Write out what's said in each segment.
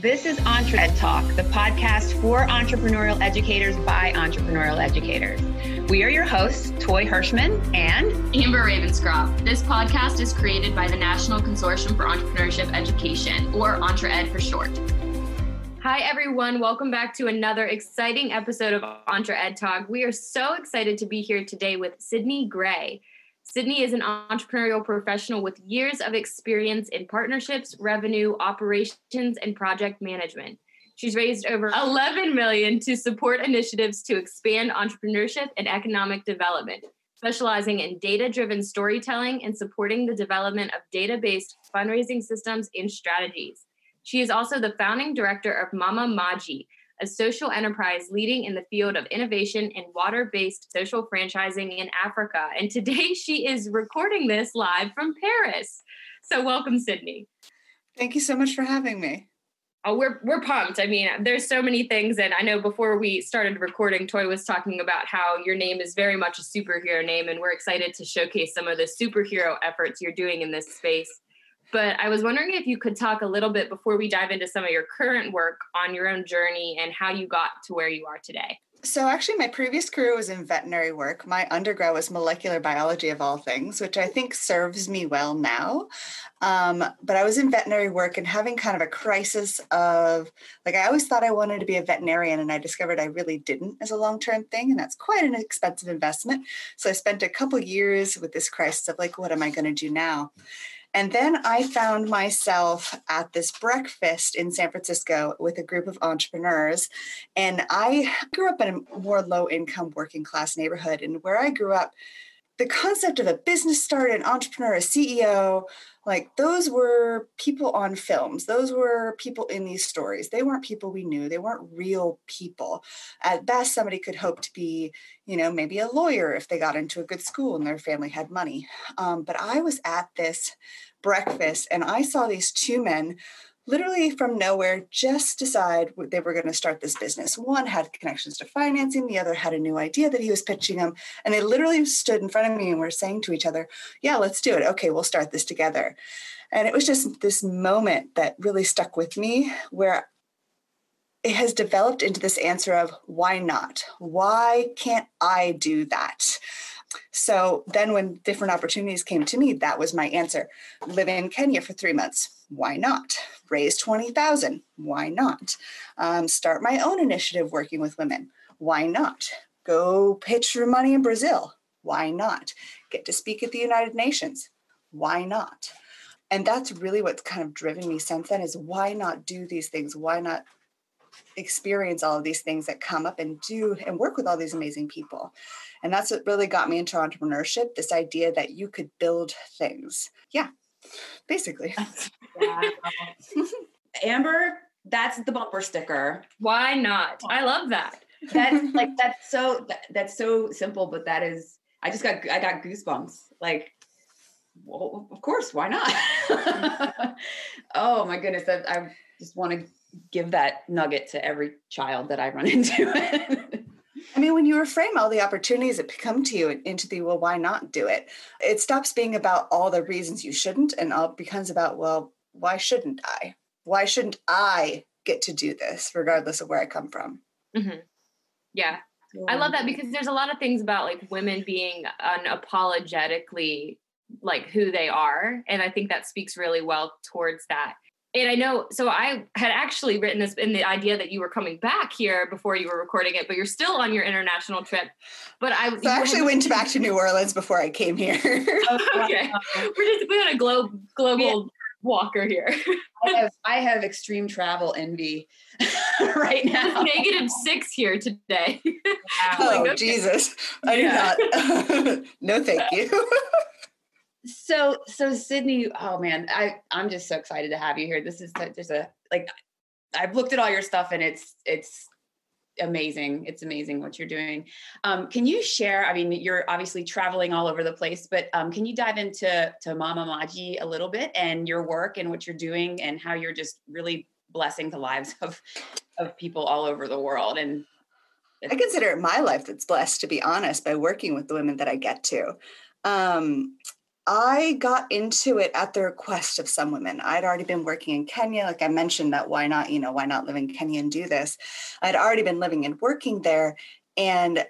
This is Entre Ed Talk, the podcast for entrepreneurial educators by entrepreneurial educators. We are your hosts, Toy Hirschman and Amber Ravenscroft. This podcast is created by the National Consortium for Entrepreneurship Education, or EntreEd for short. Hi, everyone. Welcome back to another exciting episode of Entre Ed Talk. We are so excited to be here today with Sydney Gray. Sydney is an entrepreneurial professional with years of experience in partnerships, revenue, operations, and project management. She's raised over 11 million to support initiatives to expand entrepreneurship and economic development, specializing in data-driven storytelling and supporting the development of data-based fundraising systems and strategies. She is also the founding director of Mama Maji, a social enterprise leading in the field of innovation and water based social franchising in Africa. And today she is recording this live from Paris. So, welcome, Sydney. Thank you so much for having me. Oh, we're we're pumped. I mean, there's so many things, and I know before we started recording, Toy was talking about how your name is very much a superhero name, and we're excited to showcase some of the superhero efforts you're doing in this space. But I was wondering if you could talk a little bit before we dive into some of your current work on your own journey and how you got to where you are today. So, actually, my previous career was in veterinary work. My undergrad was molecular biology, of all things, which I think serves me well now. Um, but I was in veterinary work and having kind of a crisis of like, I always thought I wanted to be a veterinarian, and I discovered I really didn't as a long term thing. And that's quite an expensive investment. So, I spent a couple years with this crisis of like, what am I going to do now? And then I found myself at this breakfast in San Francisco with a group of entrepreneurs. And I grew up in a more low income working class neighborhood. And where I grew up, the concept of a business start, an entrepreneur, a CEO, like those were people on films. Those were people in these stories. They weren't people we knew. They weren't real people. At best, somebody could hope to be, you know, maybe a lawyer if they got into a good school and their family had money. Um, but I was at this breakfast and I saw these two men literally from nowhere just decide they were going to start this business. One had connections to financing, the other had a new idea that he was pitching them. And they literally stood in front of me and were saying to each other, Yeah, let's do it. Okay, we'll start this together. And it was just this moment that really stuck with me where it has developed into this answer of why not? Why can't I do that? So then, when different opportunities came to me, that was my answer. Live in Kenya for three months. Why not? Raise 20,000. Why not? Um, start my own initiative working with women. Why not? Go pitch for money in Brazil. Why not? Get to speak at the United Nations. Why not? And that's really what's kind of driven me since then is why not do these things? Why not experience all of these things that come up and do and work with all these amazing people? And that's what really got me into entrepreneurship this idea that you could build things. Yeah, basically. Amber, that's the bumper sticker. Why not? I love that. That's like that's so that, that's so simple, but that is I just got I got goosebumps. Like, well, of course, why not? oh my goodness, I, I just want to give that nugget to every child that I run into. I mean, when you reframe all the opportunities that come to you into the, well, why not do it? It stops being about all the reasons you shouldn't and all becomes about, well, why shouldn't I? Why shouldn't I get to do this, regardless of where I come from? Mm-hmm. Yeah. I love that because there's a lot of things about like women being unapologetically like who they are. And I think that speaks really well towards that and I know, so I had actually written this in the idea that you were coming back here before you were recording it, but you're still on your international trip. But I, so I actually went back to New Orleans before I came here. Oh, okay, we're just we had a globe global yeah. walker here. I have I have extreme travel envy right now. It's negative six here today. Wow. like, oh, okay. Jesus, I yeah. do not. no, thank you so so sydney oh man i i'm just so excited to have you here. This is just a like i've looked at all your stuff and it's it's amazing. It's amazing what you're doing. Um, can you share i mean you're obviously traveling all over the place but um, can you dive into to mama maji a little bit and your work and what you're doing and how you're just really blessing the lives of of people all over the world and i consider it my life that's blessed to be honest by working with the women that i get to. Um, I got into it at the request of some women. I'd already been working in Kenya. Like I mentioned, that why not, you know, why not live in Kenya and do this? I'd already been living and working there. And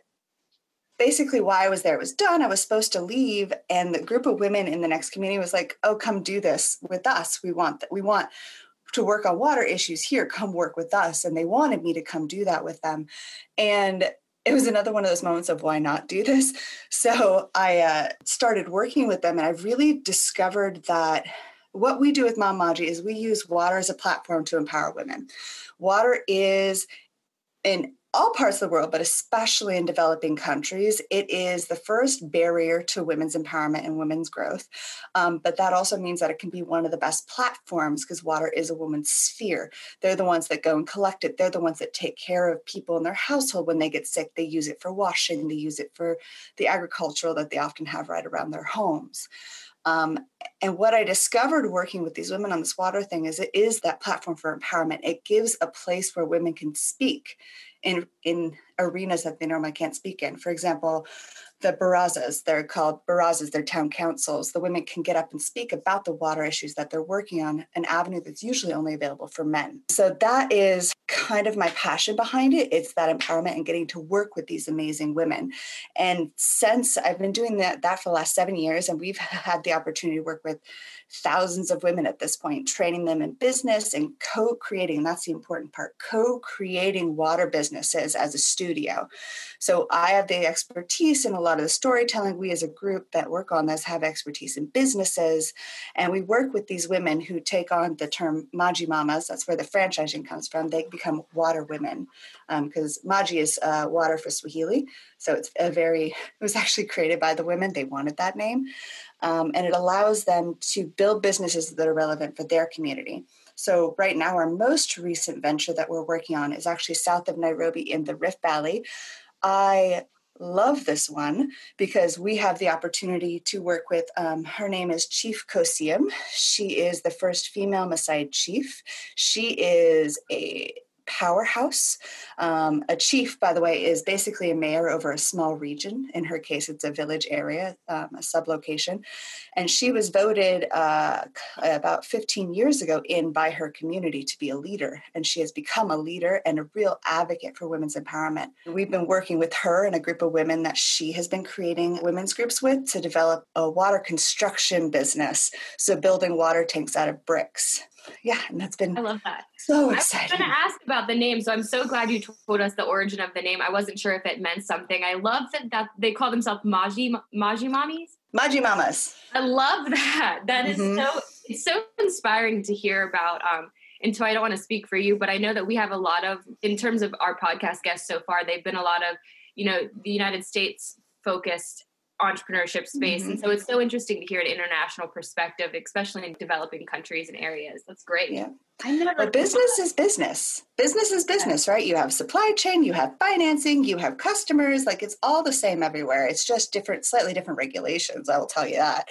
basically why I was there it was done. I was supposed to leave, and the group of women in the next community was like, "Oh, come do this with us. We want that. We want to work on water issues here. Come work with us." And they wanted me to come do that with them, and it was another one of those moments of why not do this. So I uh, started working with them, and I really discovered that what we do with Mama Maji is we use water as a platform to empower women. Water is an all parts of the world, but especially in developing countries, it is the first barrier to women's empowerment and women's growth. Um, but that also means that it can be one of the best platforms because water is a woman's sphere. They're the ones that go and collect it. They're the ones that take care of people in their household when they get sick. They use it for washing, they use it for the agricultural that they often have right around their homes. Um, and what I discovered working with these women on this water thing is it is that platform for empowerment. It gives a place where women can speak in in arenas that they normally can't speak in. For example, the barazas, they're called barazas, they're town councils. The women can get up and speak about the water issues that they're working on, an avenue that's usually only available for men. So that is kind of my passion behind it. It's that empowerment and getting to work with these amazing women. And since I've been doing that, that for the last seven years, and we've had the opportunity to work with thousands of women at this point, training them in business and co creating. That's the important part co creating water businesses as a studio. So I have the expertise in a lot of the storytelling. We, as a group that work on this, have expertise in businesses. And we work with these women who take on the term Maji Mamas. That's where the franchising comes from. They become water women because um, Maji is uh, water for Swahili. So it's a very, it was actually created by the women. They wanted that name um, and it allows them to build businesses that are relevant for their community. So, right now, our most recent venture that we're working on is actually south of Nairobi in the Rift Valley. I love this one because we have the opportunity to work with um, her name is chief kosium she is the first female maasai chief she is a powerhouse. Um, a chief, by the way, is basically a mayor over a small region. In her case, it's a village area, um, a sublocation. And she was voted uh, about 15 years ago in by her community to be a leader. And she has become a leader and a real advocate for women's empowerment. We've been working with her and a group of women that she has been creating women's groups with to develop a water construction business. So, building water tanks out of bricks yeah, and that's been I love that. So exciting. I was going to ask about the name, so I'm so glad you told us the origin of the name. I wasn't sure if it meant something. I love that, that they call themselves Maji Maji Mommies. Maji Mamas. I love that. That is mm-hmm. so it's so inspiring to hear about. Um, and so I don't want to speak for you, but I know that we have a lot of, in terms of our podcast guests so far, they've been a lot of, you know, the United States focused entrepreneurship space. Mm-hmm. And so it's so interesting to hear an international perspective, especially in developing countries and areas. That's great. Yeah. I never but business is business. Business is business, right? You have supply chain, you have financing, you have customers. Like it's all the same everywhere. It's just different, slightly different regulations. I will tell you that.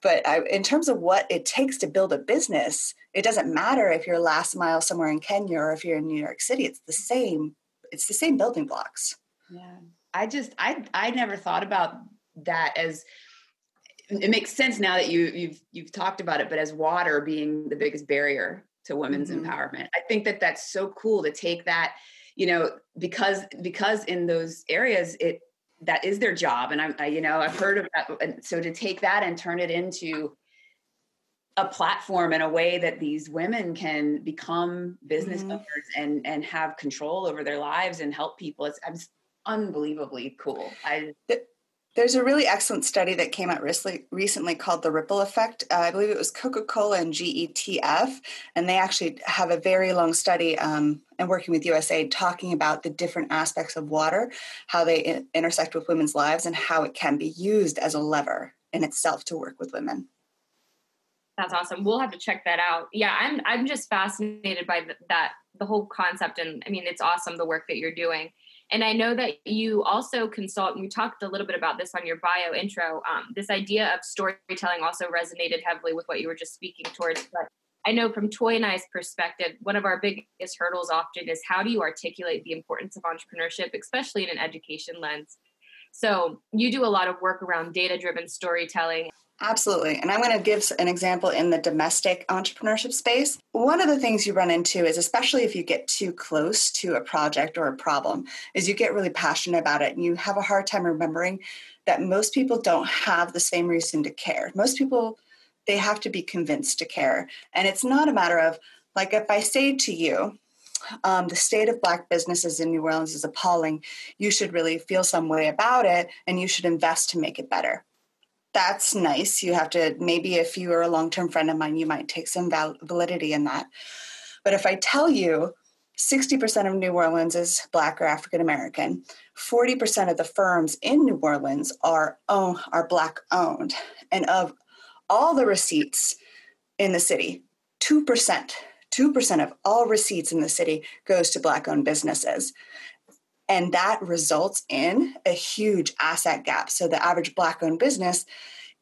But I, in terms of what it takes to build a business, it doesn't matter if you're last mile somewhere in Kenya or if you're in New York City. It's the same. It's the same building blocks. Yeah. I just I I never thought about that as it makes sense now that you you've you've talked about it but as water being the biggest barrier to women's mm-hmm. empowerment i think that that's so cool to take that you know because because in those areas it that is their job and i'm I, you know i've heard of that and so to take that and turn it into a platform in a way that these women can become business mm-hmm. owners and and have control over their lives and help people it's, it's unbelievably cool i there's a really excellent study that came out recently, called the Ripple Effect. Uh, I believe it was Coca Cola and GETF, and they actually have a very long study um, and working with USAID talking about the different aspects of water, how they in- intersect with women's lives, and how it can be used as a lever in itself to work with women. That's awesome. We'll have to check that out. Yeah, I'm I'm just fascinated by the, that the whole concept, and I mean, it's awesome the work that you're doing. And I know that you also consult, and we talked a little bit about this on your bio intro. Um, this idea of storytelling also resonated heavily with what you were just speaking towards. But I know from Toy and I's perspective, one of our biggest hurdles often is how do you articulate the importance of entrepreneurship, especially in an education lens? So you do a lot of work around data driven storytelling. Absolutely. And I'm going to give an example in the domestic entrepreneurship space. One of the things you run into is, especially if you get too close to a project or a problem, is you get really passionate about it and you have a hard time remembering that most people don't have the same reason to care. Most people, they have to be convinced to care. And it's not a matter of, like, if I say to you, um, the state of Black businesses in New Orleans is appalling. You should really feel some way about it and you should invest to make it better that's nice. You have to, maybe if you are a long term friend of mine, you might take some val- validity in that. But if I tell you 60% of New Orleans is Black or African American, 40% of the firms in New Orleans are, own, are Black owned. And of all the receipts in the city, 2%, 2% of all receipts in the city goes to Black owned businesses and that results in a huge asset gap. So the average black owned business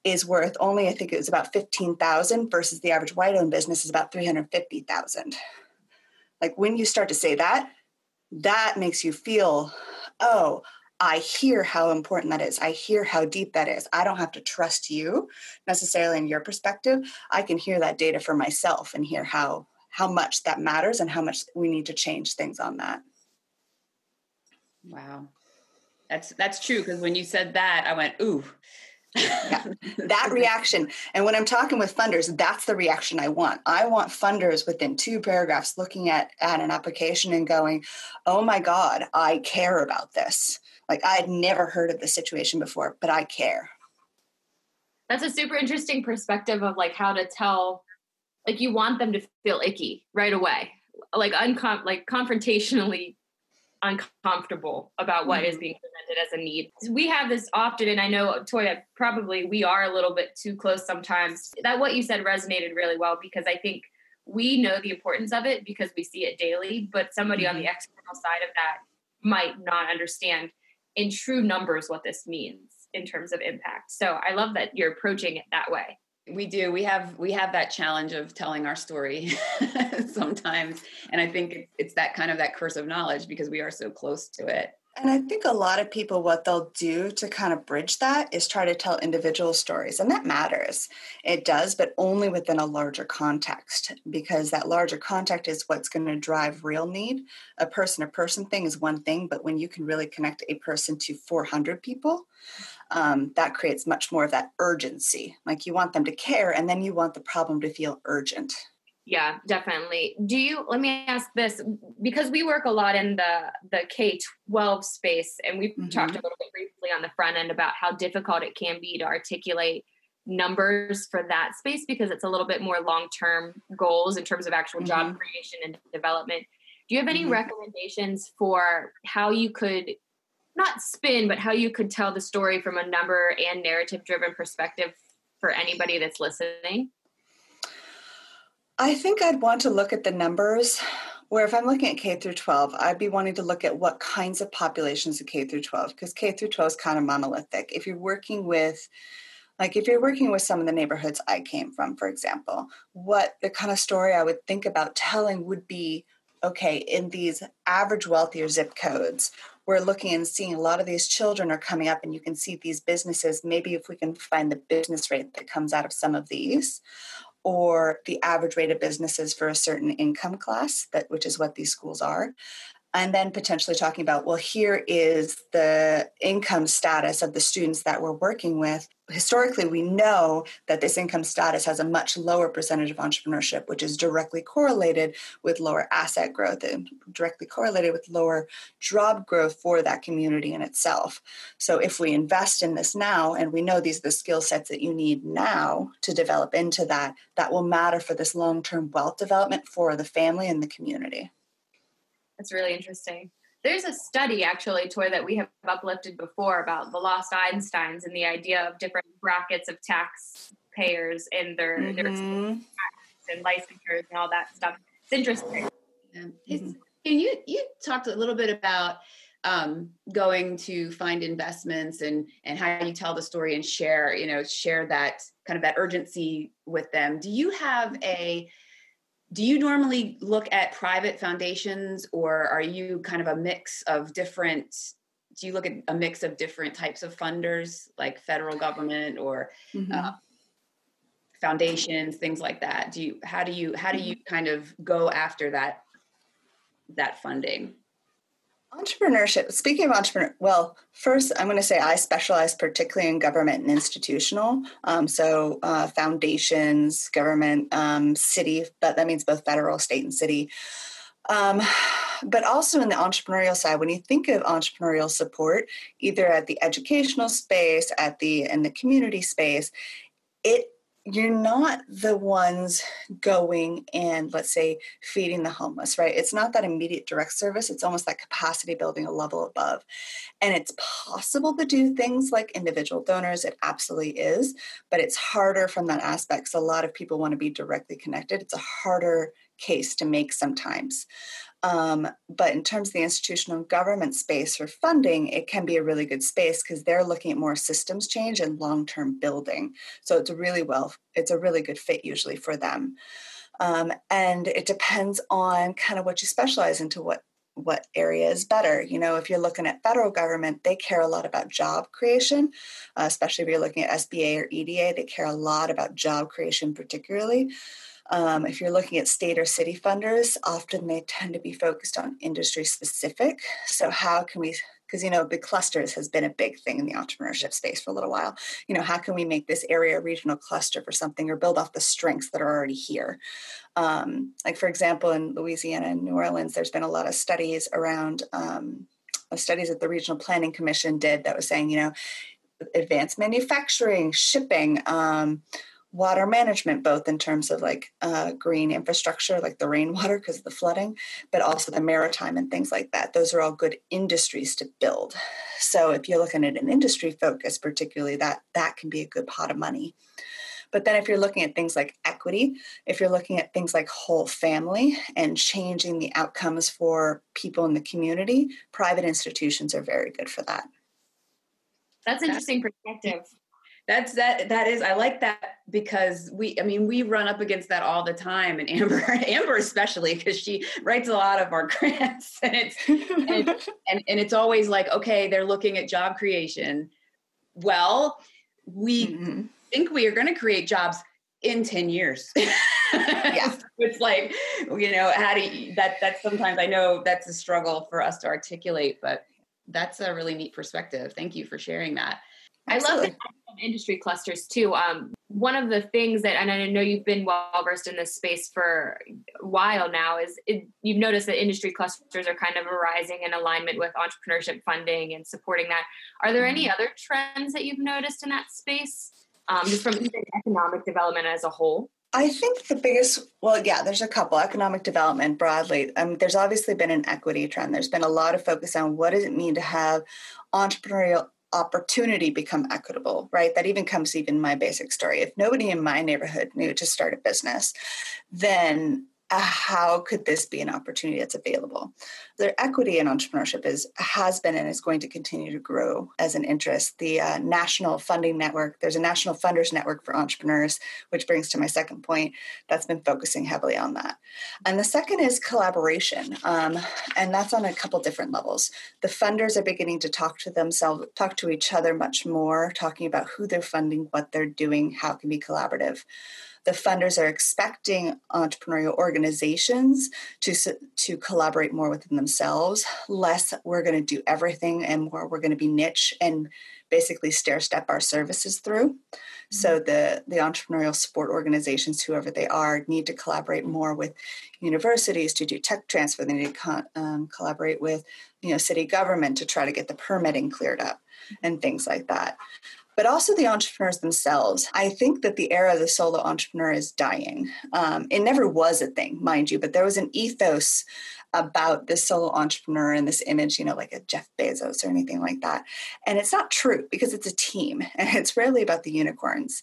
is worth only i think it was about 15000 versus the average white owned business is about 350000 like when you start to say that that makes you feel oh i hear how important that is. I hear how deep that is. I don't have to trust you necessarily in your perspective. I can hear that data for myself and hear how how much that matters and how much we need to change things on that Wow. That's that's true because when you said that, I went, ooh. yeah, that reaction. And when I'm talking with funders, that's the reaction I want. I want funders within two paragraphs looking at, at an application and going, oh my God, I care about this. Like I had never heard of the situation before, but I care. That's a super interesting perspective of like how to tell, like you want them to feel icky right away, like uncom like confrontationally uncomfortable about what is mm-hmm. being presented as a need. We have this often, and I know Toya, probably we are a little bit too close sometimes. That what you said resonated really well because I think we know the importance of it because we see it daily, but somebody mm-hmm. on the mm-hmm. external side of that might not understand in true numbers what this means in terms of impact. So I love that you're approaching it that way we do we have we have that challenge of telling our story sometimes and i think it's that kind of that curse of knowledge because we are so close to it and I think a lot of people, what they'll do to kind of bridge that is try to tell individual stories. And that matters. It does, but only within a larger context, because that larger context is what's going to drive real need. A person to person thing is one thing, but when you can really connect a person to 400 people, um, that creates much more of that urgency. Like you want them to care, and then you want the problem to feel urgent. Yeah, definitely. Do you let me ask this because we work a lot in the the K-12 space and we've mm-hmm. talked a little bit briefly on the front end about how difficult it can be to articulate numbers for that space because it's a little bit more long-term goals in terms of actual mm-hmm. job creation and development. Do you have any mm-hmm. recommendations for how you could not spin but how you could tell the story from a number and narrative driven perspective for anybody that's listening? I think I'd want to look at the numbers where if I'm looking at K through 12, I'd be wanting to look at what kinds of populations of K through 12 because K through 12 is kind of monolithic. If you're working with like if you're working with some of the neighborhoods I came from, for example, what the kind of story I would think about telling would be okay, in these average wealthier zip codes, we're looking and seeing a lot of these children are coming up and you can see these businesses maybe if we can find the business rate that comes out of some of these or the average rate of businesses for a certain income class that which is what these schools are. And then potentially talking about well here is the income status of the students that we're working with historically we know that this income status has a much lower percentage of entrepreneurship which is directly correlated with lower asset growth and directly correlated with lower job growth for that community in itself so if we invest in this now and we know these are the skill sets that you need now to develop into that that will matter for this long-term wealth development for the family and the community that's really interesting. There's a study actually, Toy, that we have uplifted before about the lost Einsteins and the idea of different brackets of taxpayers and their mm-hmm. their and licensures and all that stuff. It's interesting. Yeah. Mm-hmm. Can you you talked a little bit about um, going to find investments and and how you tell the story and share you know share that kind of that urgency with them. Do you have a do you normally look at private foundations or are you kind of a mix of different do you look at a mix of different types of funders like federal government or mm-hmm. uh, foundations, things like that? Do you how do you how do you kind of go after that that funding? Entrepreneurship. Speaking of entrepreneur, well, first I'm going to say I specialize particularly in government and institutional. Um, so uh, foundations, government, um, city, but that means both federal, state, and city. Um, but also in the entrepreneurial side, when you think of entrepreneurial support, either at the educational space, at the in the community space, it you're not the ones going and let's say feeding the homeless right? It's not that immediate direct service it's almost that capacity building a level above. And it's possible to do things like individual donors it absolutely is but it's harder from that aspect because a lot of people want to be directly connected. It's a harder case to make sometimes um, but in terms of the institutional government space for funding, it can be a really good space because they're looking at more systems change and long-term building. So it's a really well, it's a really good fit usually for them. Um, and it depends on kind of what you specialize into what what area is better you know if you're looking at federal government they care a lot about job creation uh, especially if you're looking at sba or eda they care a lot about job creation particularly um, if you're looking at state or city funders, often they tend to be focused on industry specific. So, how can we because you know big clusters has been a big thing in the entrepreneurship space for a little while you know how can we make this area a regional cluster for something or build off the strengths that are already here um, like for example in louisiana and new orleans there's been a lot of studies around um, studies that the regional planning commission did that was saying you know advanced manufacturing shipping um, water management, both in terms of like uh, green infrastructure, like the rainwater because of the flooding, but also the maritime and things like that. Those are all good industries to build. So if you're looking at an industry focus, particularly that that can be a good pot of money. But then if you're looking at things like equity, if you're looking at things like whole family and changing the outcomes for people in the community, private institutions are very good for that. That's interesting perspective that's that that is i like that because we i mean we run up against that all the time and amber amber especially because she writes a lot of our grants and it's and, and, and it's always like okay they're looking at job creation. Well we mm-hmm. think we are going to create jobs in 10 years. Yeah. It's like you know how do you, that that's sometimes i know that's a struggle for us to articulate but that's a really neat perspective. Thank you for sharing that Absolutely. I love the industry clusters too. Um, one of the things that, and I know you've been well versed in this space for a while now, is it, you've noticed that industry clusters are kind of arising in alignment with entrepreneurship funding and supporting that. Are there any mm-hmm. other trends that you've noticed in that space, um, just from economic development as a whole? I think the biggest, well, yeah, there's a couple. Economic development broadly. Um, there's obviously been an equity trend. There's been a lot of focus on what does it mean to have entrepreneurial opportunity become equitable right? That even comes even my basic story. If nobody in my neighborhood knew to start a business then how could this be an opportunity that's available? Their equity in entrepreneurship is has been and is going to continue to grow as an interest. The uh, national funding network, there's a national funders network for entrepreneurs, which brings to my second point. That's been focusing heavily on that. And the second is collaboration, um, and that's on a couple different levels. The funders are beginning to talk to themselves, talk to each other much more, talking about who they're funding, what they're doing, how it can be collaborative the funders are expecting entrepreneurial organizations to, to collaborate more within themselves less we're going to do everything and more we're going to be niche and basically stair step our services through. So mm-hmm. the the entrepreneurial support organizations whoever they are need to collaborate more with universities to do tech transfer. They need to um, collaborate with you know city government to try to get the permitting cleared up and things like that but also the entrepreneurs themselves. I think that the era of the solo entrepreneur is dying. Um, it never was a thing, mind you, but there was an ethos about this solo entrepreneur and this image, you know, like a Jeff Bezos or anything like that. And it's not true because it's a team and it's rarely about the unicorns.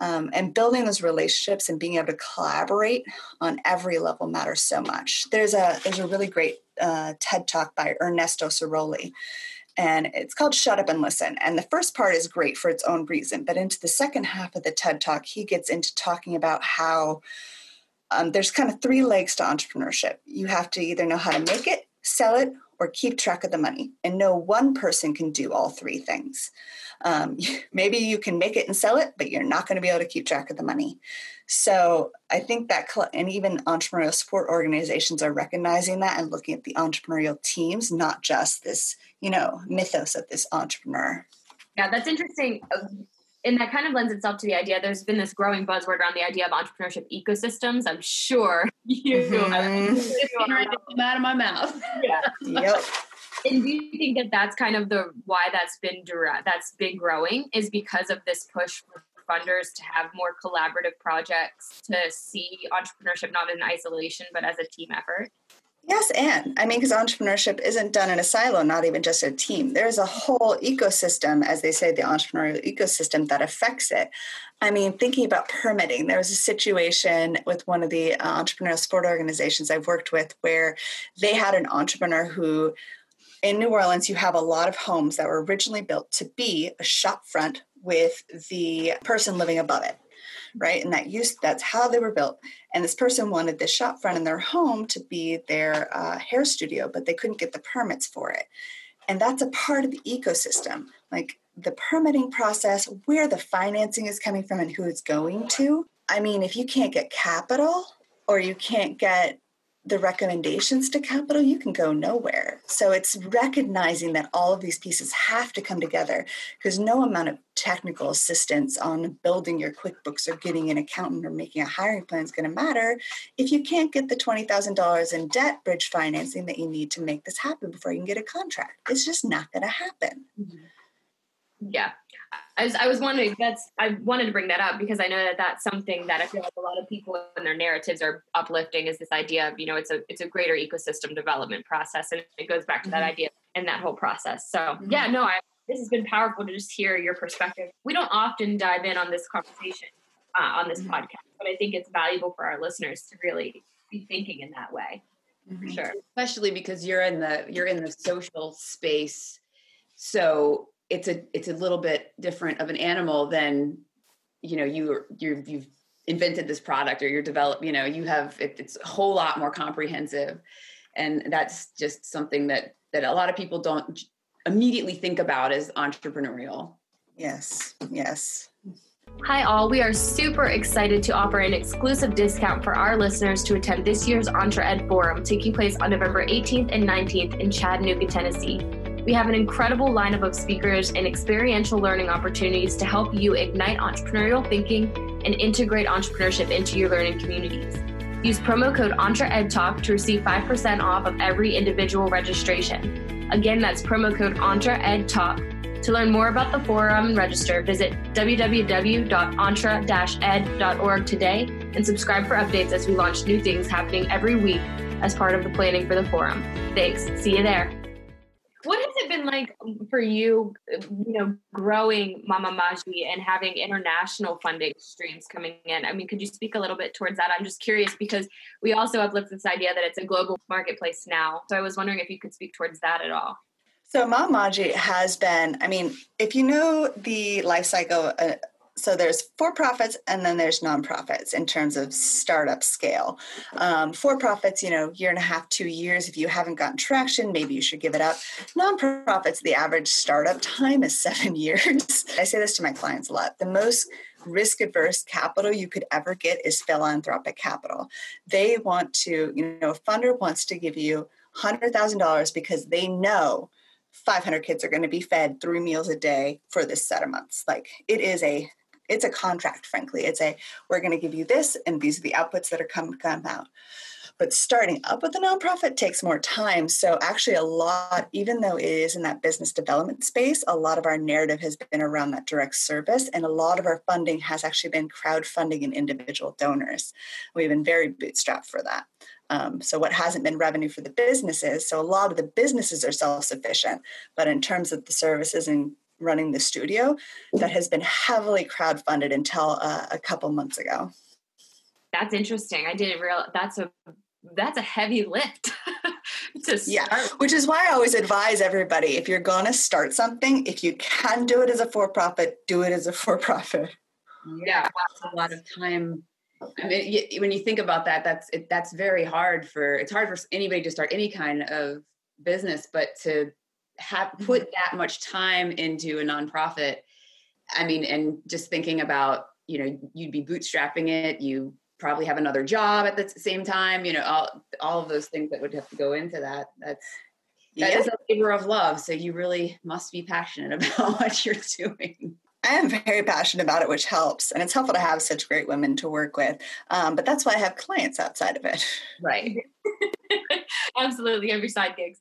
Um, and building those relationships and being able to collaborate on every level matters so much. There's a there's a really great uh, TED talk by Ernesto Sirolli, and it's called Shut Up and Listen. And the first part is great for its own reason, but into the second half of the TED Talk, he gets into talking about how um, there's kind of three legs to entrepreneurship. You have to either know how to make it, sell it or keep track of the money. And no one person can do all three things. Um, maybe you can make it and sell it, but you're not going to be able to keep track of the money. So I think that, and even entrepreneurial support organizations are recognizing that and looking at the entrepreneurial teams, not just this, you know, mythos of this entrepreneur. Yeah, that's interesting. And that kind of lends itself to the idea. There's been this growing buzzword around the idea of entrepreneurship ecosystems. I'm sure you mm-hmm. out of my mouth. Yeah. yep. And do you think that that's kind of the why that's been direct, that's been growing is because of this push for funders to have more collaborative projects to see entrepreneurship not in isolation but as a team effort? Yes, and I mean, because entrepreneurship isn't done in a silo, not even just a team. There's a whole ecosystem, as they say, the entrepreneurial ecosystem that affects it. I mean, thinking about permitting, there was a situation with one of the uh, entrepreneurial support organizations I've worked with where they had an entrepreneur who, in New Orleans, you have a lot of homes that were originally built to be a shop front with the person living above it right? And that used that's how they were built. And this person wanted this shop front in their home to be their uh, hair studio, but they couldn't get the permits for it. And that's a part of the ecosystem, like the permitting process, where the financing is coming from, and who it's going to. I mean, if you can't get capital or you can't get the recommendations to capital, you can go nowhere. So it's recognizing that all of these pieces have to come together because no amount of technical assistance on building your QuickBooks or getting an accountant or making a hiring plan is going to matter if you can't get the $20,000 in debt bridge financing that you need to make this happen before you can get a contract. It's just not going to happen. Yeah, I was, I was wondering that's I wanted to bring that up because I know that that's something that I feel like a lot of people in their narratives are uplifting is this idea of you know it's a it's a greater ecosystem development process and it goes back to mm-hmm. that idea and that whole process. So mm-hmm. yeah, no, I, this has been powerful to just hear your perspective. We don't often dive in on this conversation uh, on this mm-hmm. podcast, but I think it's valuable for our listeners to really be thinking in that way. For sure, especially because you're in the you're in the social space, so it's a it's a little bit different of an animal than you know you you you've invented this product or you're develop you know you have it, it's a whole lot more comprehensive and that's just something that that a lot of people don't immediately think about as entrepreneurial yes yes Hi, all. We are super excited to offer an exclusive discount for our listeners to attend this year's EntreEd Forum taking place on November 18th and 19th in Chattanooga, Tennessee. We have an incredible lineup of speakers and experiential learning opportunities to help you ignite entrepreneurial thinking and integrate entrepreneurship into your learning communities. Use promo code EntreEdTalk to receive 5% off of every individual registration. Again, that's promo code EntreEdTalk. To learn more about the forum and register, visit www.entre-ed.org today and subscribe for updates as we launch new things happening every week as part of the planning for the forum. Thanks. See you there. Been like for you, you know, growing Mama Maji and having international funding streams coming in? I mean, could you speak a little bit towards that? I'm just curious because we also uplift this idea that it's a global marketplace now. So I was wondering if you could speak towards that at all. So Mama Maji has been, I mean, if you know the life cycle uh, so there's for profits and then there's nonprofits in terms of startup scale. Um, for profits, you know, year and a half, two years. If you haven't gotten traction, maybe you should give it up. Nonprofits, the average startup time is seven years. I say this to my clients a lot. The most risk adverse capital you could ever get is philanthropic capital. They want to, you know, a funder wants to give you $100,000 because they know 500 kids are going to be fed three meals a day for this set of months. Like it is a it's a contract frankly. It's a we're going to give you this and these are the outputs that are come come out. But starting up with a nonprofit takes more time. So actually a lot even though it is in that business development space a lot of our narrative has been around that direct service and a lot of our funding has actually been crowdfunding and individual donors. We've been very bootstrapped for that. Um, so what hasn't been revenue for the businesses so a lot of the businesses are self-sufficient but in terms of the services and running the studio that has been heavily crowdfunded until uh, a couple months ago. That's interesting. I didn't realize That's a that's a heavy lift. to start. Yeah, which is why I always advise everybody: if you're going to start something, if you can do it as a for-profit, do it as a for-profit. Yeah, that's a lot of time. I mean, when you think about that, that's it, that's very hard for. It's hard for anybody to start any kind of business, but to have put mm-hmm. that much time into a nonprofit, I mean, and just thinking about, you know, you'd be bootstrapping it, you probably have another job at the same time, you know, all all of those things that would have to go into that. That's that yeah. is a labor of love. So you really must be passionate about what you're doing. I am very passionate about it, which helps. And it's helpful to have such great women to work with. Um, but that's why I have clients outside of it. Right. Absolutely, every side gigs.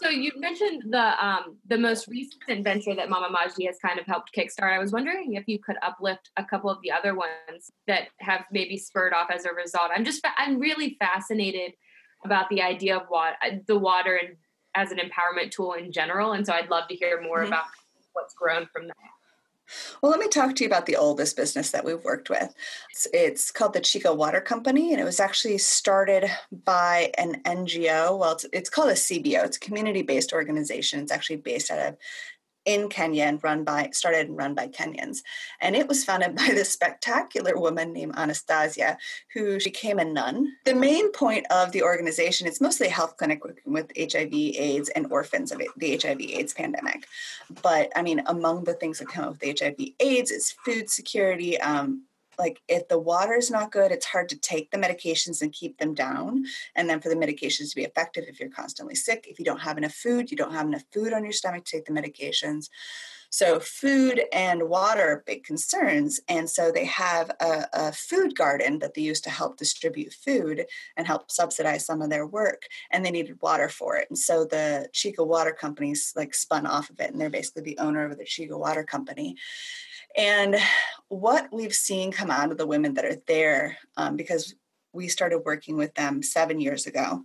So you mentioned the um, the most recent venture that Mama Maji has kind of helped kickstart. I was wondering if you could uplift a couple of the other ones that have maybe spurred off as a result. I'm just I'm really fascinated about the idea of what the water and as an empowerment tool in general, and so I'd love to hear more mm-hmm. about what's grown from that. Well, let me talk to you about the oldest business that we've worked with. It's, it's, called the Chico Water Company, and it was actually started by an NGO. Well, it's, it's called a CBO. It's a community-based organization. It's actually based out of in Kenya and run by started and run by Kenyans. And it was founded by this spectacular woman named Anastasia, who became a nun. The main point of the organization is mostly a health clinic working with HIV, AIDS, and orphans of the HIV AIDS pandemic. But I mean, among the things that come up with HIV AIDS is food security, um, like if the water is not good it's hard to take the medications and keep them down and then for the medications to be effective if you're constantly sick if you don't have enough food you don't have enough food on your stomach to take the medications. So food and water are big concerns and so they have a, a food garden that they use to help distribute food and help subsidize some of their work and they needed water for it. And so the chico water companies like spun off of it and they're basically the owner of the chico water company and what we've seen come out of the women that are there, um, because we started working with them seven years ago.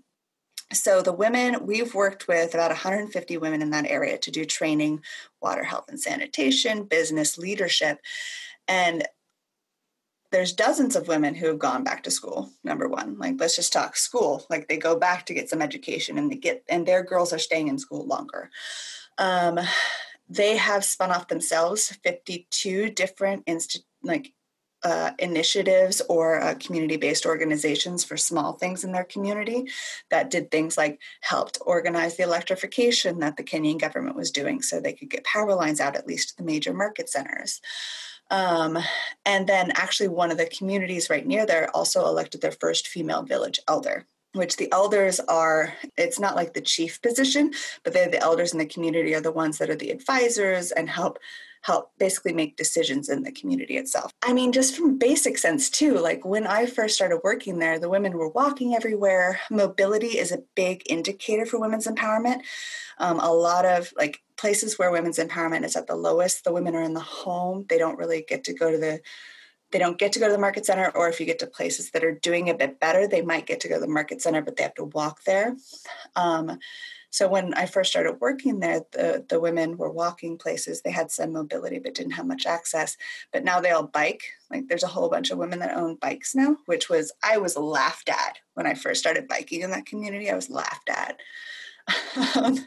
So, the women, we've worked with about 150 women in that area to do training, water, health, and sanitation, business leadership. And there's dozens of women who have gone back to school number one like let's just talk school like they go back to get some education and they get and their girls are staying in school longer um, they have spun off themselves 52 different like uh, initiatives or uh, community-based organizations for small things in their community that did things like helped organize the electrification that the Kenyan government was doing so they could get power lines out at least to the major market centers. Um, and then actually one of the communities right near there also elected their first female village elder which the elders are it's not like the chief position but they're the elders in the community are the ones that are the advisors and help help basically make decisions in the community itself. I mean just from basic sense too like when i first started working there the women were walking everywhere. Mobility is a big indicator for women's empowerment. Um, a lot of like places where women's empowerment is at the lowest the women are in the home. They don't really get to go to the they don't get to go to the market center, or if you get to places that are doing a bit better, they might get to go to the market center, but they have to walk there. Um, so when I first started working there, the, the women were walking places. They had some mobility, but didn't have much access. But now they all bike. Like there's a whole bunch of women that own bikes now, which was I was laughed at when I first started biking in that community. I was laughed at. um,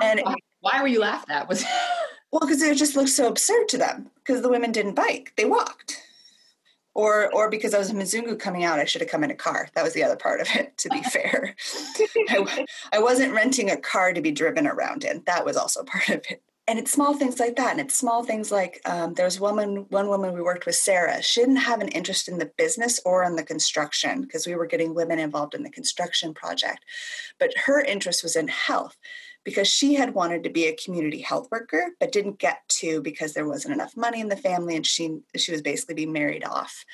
and why were you laughed at? Was well, because it just looked so absurd to them. Because the women didn't bike; they walked or or because I was in Mzungu coming out, I should have come in a car. That was the other part of it. To be fair, I, I wasn't renting a car to be driven around in. That was also part of it. And it's small things like that, and it's small things like um, there was woman, one woman we worked with, Sarah. She didn't have an interest in the business or in the construction because we were getting women involved in the construction project, but her interest was in health because she had wanted to be a community health worker but didn't get to because there wasn't enough money in the family and she she was basically being married off.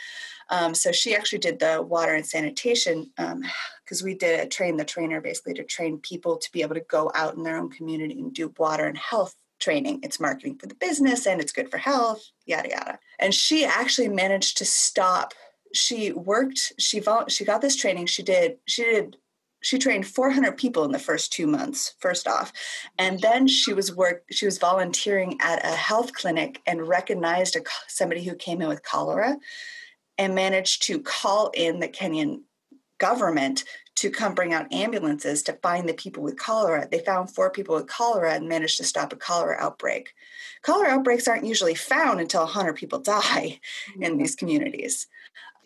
Um, so she actually did the water and sanitation because um, we did a train the trainer basically to train people to be able to go out in their own community and do water and health training. It's marketing for the business and it's good for health yada yada. And she actually managed to stop she worked she she got this training she did she did she trained 400 people in the first two months first off. And then she was work she was volunteering at a health clinic and recognized a, somebody who came in with cholera and managed to call in the kenyan government to come bring out ambulances to find the people with cholera. They found four people with cholera and managed to stop a cholera outbreak. Cholera outbreaks aren't usually found until 100 people die in these communities.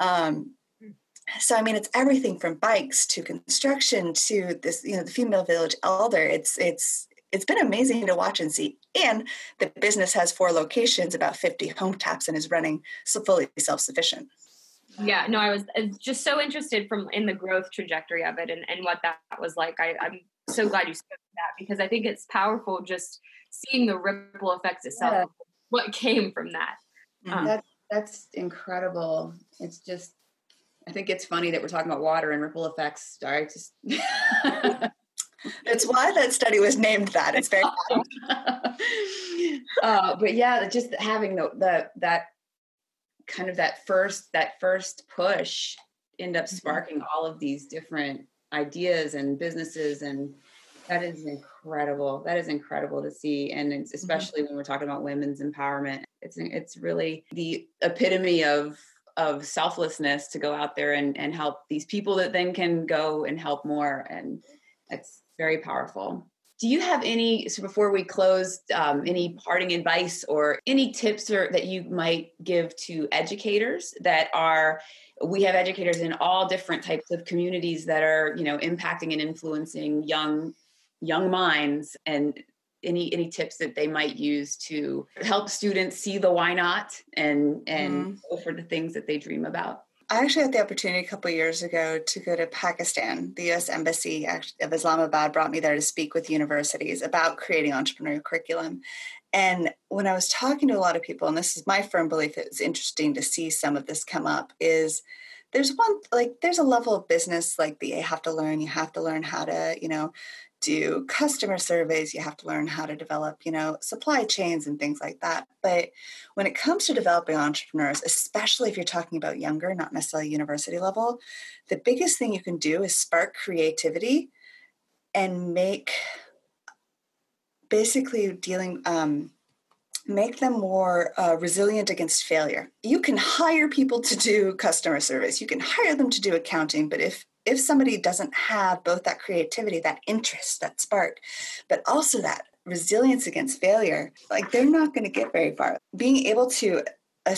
Um, so I mean, it's everything from bikes to construction to this, you know, the female village elder. It's it's it's been amazing to watch and see. And the business has four locations, about 50 home taps, and is running so fully self-sufficient. Yeah, no, I was just so interested from in the growth trajectory of it and, and what that was like. I, I'm so glad you spoke to that because I think it's powerful just seeing the ripple effects itself, yeah. what came from that. Um, that's that's incredible. It's just I think it's funny that we're talking about water and ripple effects. I just That's why that study was named that. It's very uh, but yeah, just having the, the that kind of that first that first push end up mm-hmm. sparking mm-hmm. all of these different ideas and businesses and that is incredible that is incredible to see and mm-hmm. especially mm-hmm. when we're talking about women's empowerment it's it's really the epitome of of selflessness to go out there and, and help these people that then can go and help more and it's very powerful. Do you have any so before we close um, any parting advice or any tips or that you might give to educators that are we have educators in all different types of communities that are you know impacting and influencing young young minds and any any tips that they might use to help students see the why not and and mm. go for the things that they dream about I actually had the opportunity a couple years ago to go to Pakistan. The U.S. Embassy of Islamabad brought me there to speak with universities about creating entrepreneurial curriculum. And when I was talking to a lot of people, and this is my firm belief, it was interesting to see some of this come up, is there's one like there's a level of business like that you have to learn. You have to learn how to, you know, do customer surveys you have to learn how to develop you know supply chains and things like that. But when it comes to developing entrepreneurs especially if you're talking about younger not necessarily university level the biggest thing you can do is spark creativity and make basically dealing um, make them more uh, resilient against failure. You can hire people to do customer service you can hire them to do accounting but if if somebody doesn't have both that creativity, that interest, that spark, but also that resilience against failure, like they're not going to get very far. Being able to, I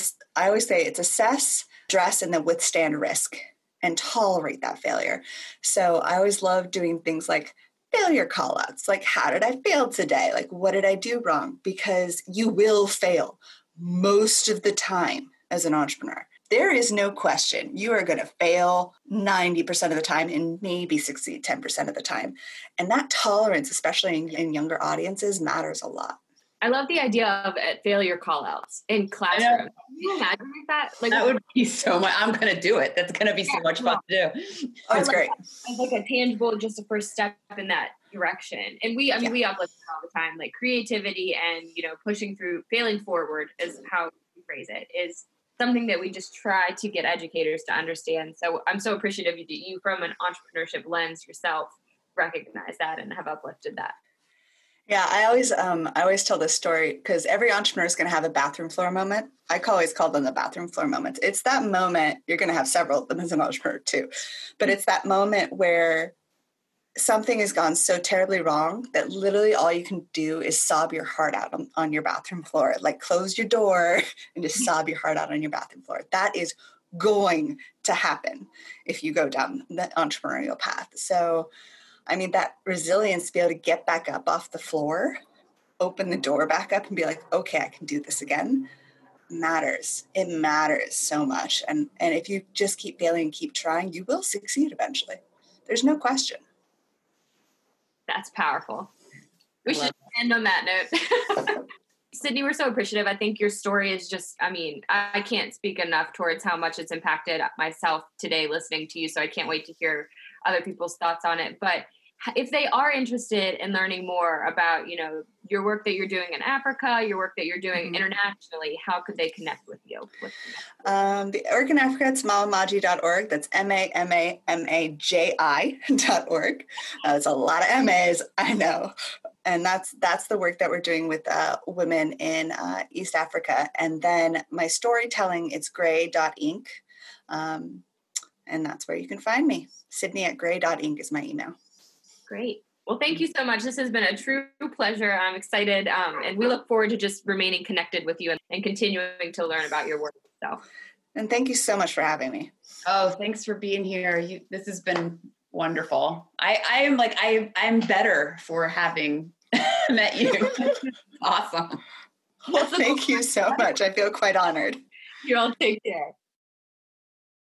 always say it's assess, dress, and then withstand risk and tolerate that failure. So I always love doing things like failure call outs like how did i fail today like what did i do wrong because you will fail most of the time as an entrepreneur there is no question you are going to fail 90% of the time and maybe succeed 10% of the time. And that tolerance, especially in, in younger audiences, matters a lot. I love the idea of uh, failure call outs in classrooms. Can you imagine that? Like that would be so much. I'm going to do it. That's going to be yeah, so much fun to do. Oh, it's like, great. Like a tangible, just a first step in that direction. And we, I mean, yeah. we uplift all the time, like creativity and you know, pushing through, failing forward is how we phrase it. Is something that we just try to get educators to understand. So I'm so appreciative that you, from an entrepreneurship lens yourself, recognize that and have uplifted that. Yeah, I always um, I always tell this story because every entrepreneur is going to have a bathroom floor moment. I always call them the bathroom floor moments. It's that moment you're going to have several of them as an entrepreneur too, but it's that moment where something has gone so terribly wrong that literally all you can do is sob your heart out on, on your bathroom floor. Like close your door and just sob your heart out on your bathroom floor. That is going to happen if you go down the entrepreneurial path. So, I mean, that resilience to be able to get back up off the floor, open the door back up, and be like, okay, I can do this again matters. It matters so much. And and if you just keep failing and keep trying, you will succeed eventually. There's no question. That's powerful. We should end on that note. Sydney, we're so appreciative. I think your story is just, I mean, I can't speak enough towards how much it's impacted myself today listening to you. So I can't wait to hear other people's thoughts on it. But if they are interested in learning more about, you know, your work that you're doing in Africa, your work that you're doing mm-hmm. internationally, how could they connect with you? Um, the org in Africa, it's mamamaji.org. That's M-A-M-A-M-A-J-I dot org. Uh, it's a lot of MAs, I know. And that's that's the work that we're doing with uh, women in uh, East Africa. And then my storytelling, it's gray.inc. Um, and that's where you can find me. Sydney at gray.inc is my email. Great. Well, thank you so much. This has been a true pleasure. I'm excited, um, and we look forward to just remaining connected with you and, and continuing to learn about your work. So, And thank you so much for having me. Oh, thanks for being here. You, this has been wonderful. I, I am like I I'm better for having met you. awesome. Well, thank you so much. I feel quite honored. You all take care.